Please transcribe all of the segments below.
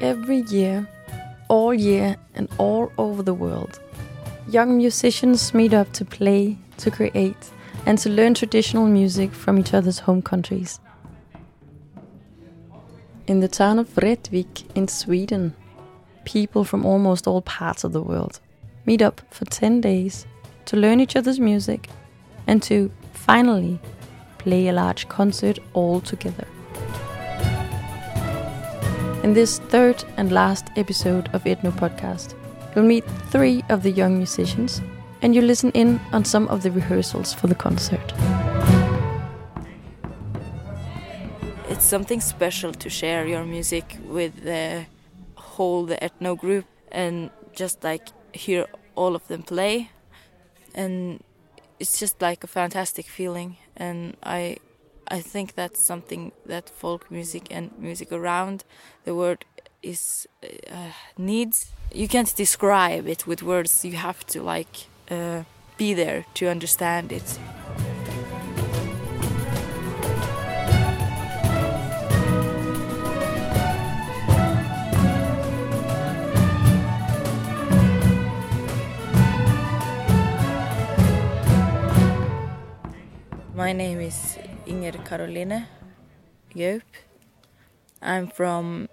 Every year, all year, and all over the world, young musicians meet up to play, to create, and to learn traditional music from each other's home countries. In the town of Rättvik in Sweden, people from almost all parts of the world meet up for 10 days to learn each other's music and to finally play a large concert all together. In this third and last episode of Ethno Podcast, you'll meet three of the young musicians and you listen in on some of the rehearsals for the concert. It's something special to share your music with the whole the ethno group and just like hear all of them play and it's just like a fantastic feeling and I I think that's something that folk music and music around the world is uh, needs. You can't describe it with words. You have to like uh, be there to understand it. My name is Inger Caroline Gaup. I'm from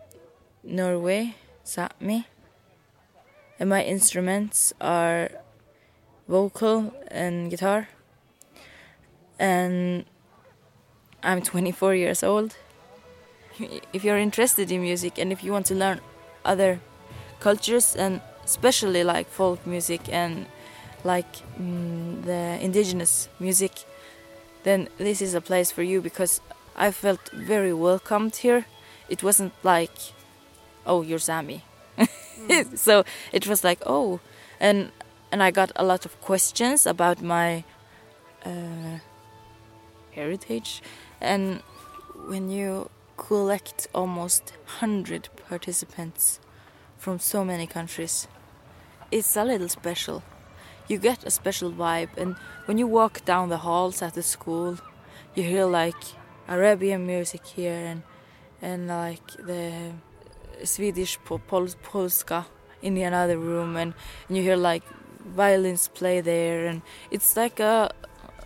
Norway, Sápmi. And my instruments are vocal and guitar. And I'm 24 years old. If you're interested in music and if you want to learn other cultures and especially like folk music and like mm, the indigenous music, then this is a place for you because I felt very welcomed here. It wasn't like, oh, you're Sami. Mm. so it was like, oh, and and I got a lot of questions about my uh, heritage, and when you collect almost hundred participants from so many countries, it's a little special you get a special vibe and when you walk down the halls at the school you hear like arabian music here and and like the swedish pol polska in another room and, and you hear like violins play there and it's like a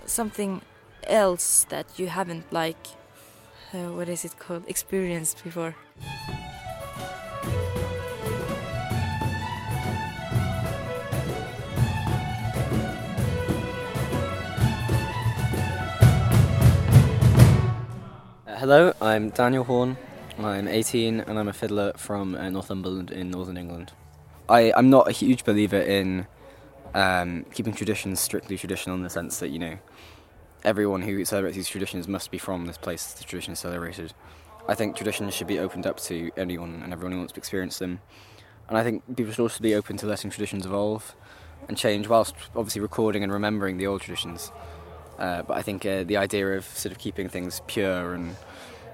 something else that you haven't like uh, what is it called? Experienced before hello, I'm Daniel Horn. I'm 18 and I'm a fiddler from uh, Northumberland in northern England. I, I'm not a huge believer in um, keeping traditions strictly traditional in the sense that, you know, everyone who celebrates these traditions must be from this place the tradition is celebrated. I think traditions should be opened up to anyone and everyone who wants to experience them. And I think people should also be open to letting traditions evolve and change whilst obviously recording and remembering the old traditions. Uh, but I think uh, the idea of sort of keeping things pure and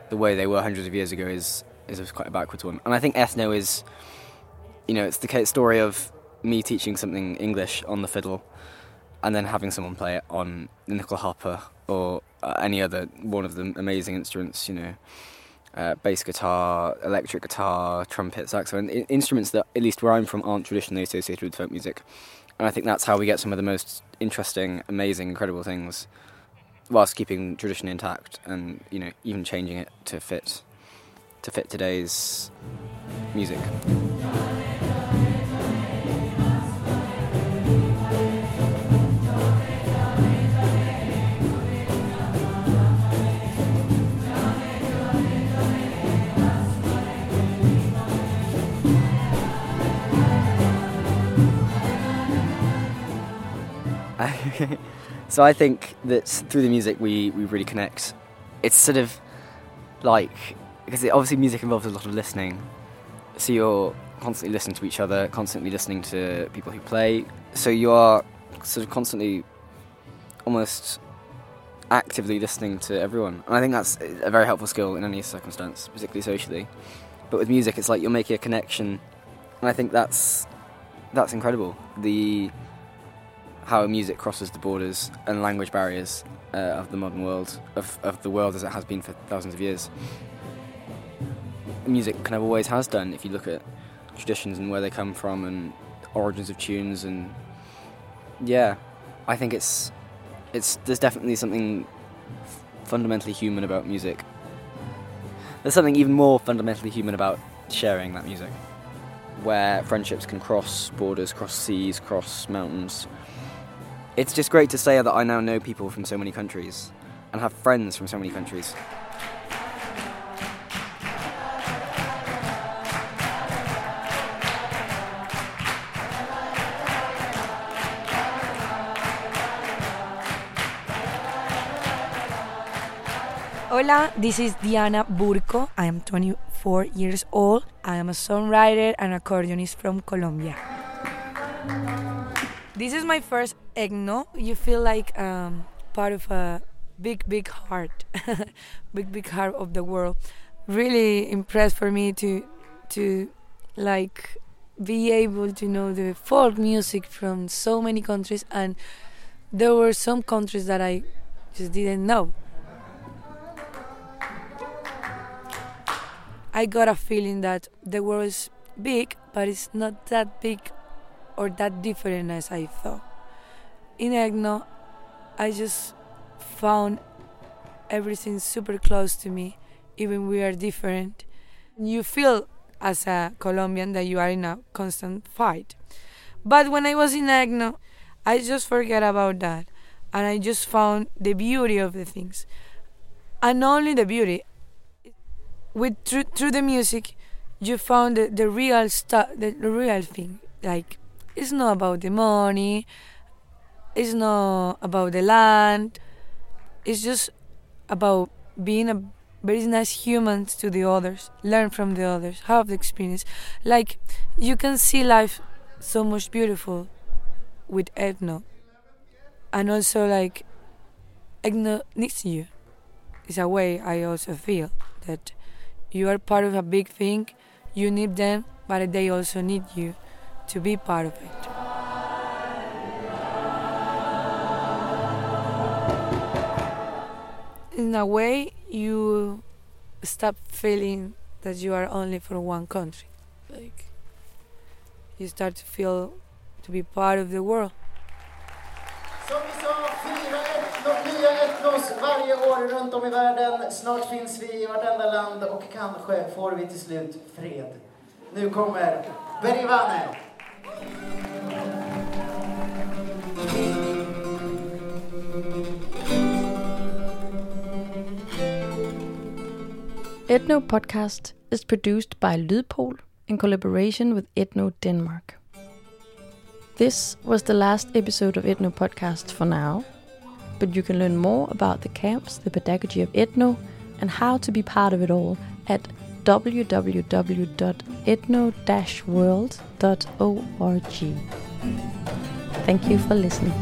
the way they were hundreds of years ago is is quite a backwards one. And I think ethno is, you know, it's the story of me teaching something English on the fiddle, and then having someone play it on the nyckelharpa or uh, any other one of the amazing instruments. You know. Uh, bass guitar, electric guitar, trumpet, saxophone, I- instruments that, at least where I'm from, aren't traditionally associated with folk music. And I think that's how we get some of the most interesting, amazing, incredible things, whilst keeping tradition intact and you know even changing it to fit to fit today's music. So I think that through the music we, we really connect. It's sort of like because obviously music involves a lot of listening, so you're constantly listening to each other, constantly listening to people who play. So you are sort of constantly, almost actively listening to everyone. And I think that's a very helpful skill in any circumstance, particularly socially. But with music, it's like you're making a connection, and I think that's that's incredible. The how music crosses the borders and language barriers uh, of the modern world, of, of the world as it has been for thousands of years. music kind of always has done. If you look at traditions and where they come from and origins of tunes, and yeah, I think it's it's there's definitely something fundamentally human about music. There's something even more fundamentally human about sharing that music, where friendships can cross borders, cross seas, cross mountains. It's just great to say that I now know people from so many countries and have friends from so many countries. Hola, this is Diana Burco. I am 24 years old. I am a songwriter and accordionist from Colombia. This is my first Ethno. You feel like um, part of a big, big heart, big, big heart of the world. Really impressed for me to, to like be able to know the folk music from so many countries, and there were some countries that I just didn't know. I got a feeling that the world is big, but it's not that big or that different as I thought. In Ethno, I just found everything super close to me, even we are different. You feel as a Colombian that you are in a constant fight. But when I was in Ethno, I just forget about that and I just found the beauty of the things. And not only the beauty, with through, through the music, you found the, the real stuff, the, the real thing. Like, it's not about the money, it's not about the land, it's just about being a very nice human to the others, learn from the others, have the experience. Like, you can see life so much beautiful with Ethno. And also, like, Ethno needs you. It's a way I also feel that you are part of a big thing, you need them, but they also need you to be part of it. In a way, you stop feeling that you are only for one country. Like, you start to feel to be part of the world. Varje år runt om i världen. Snart finns vi i vartenda land och kanske får vi till slut fred. Nu kommer Berivane. Ethno Podcast is produced by Lydpol in collaboration with Ethno Denmark. This was the last episode of Ethno Podcast for now, but you can learn more about the camps, the pedagogy of Ethno, and how to be part of it all at www.ethno-world.org. Thank you for listening.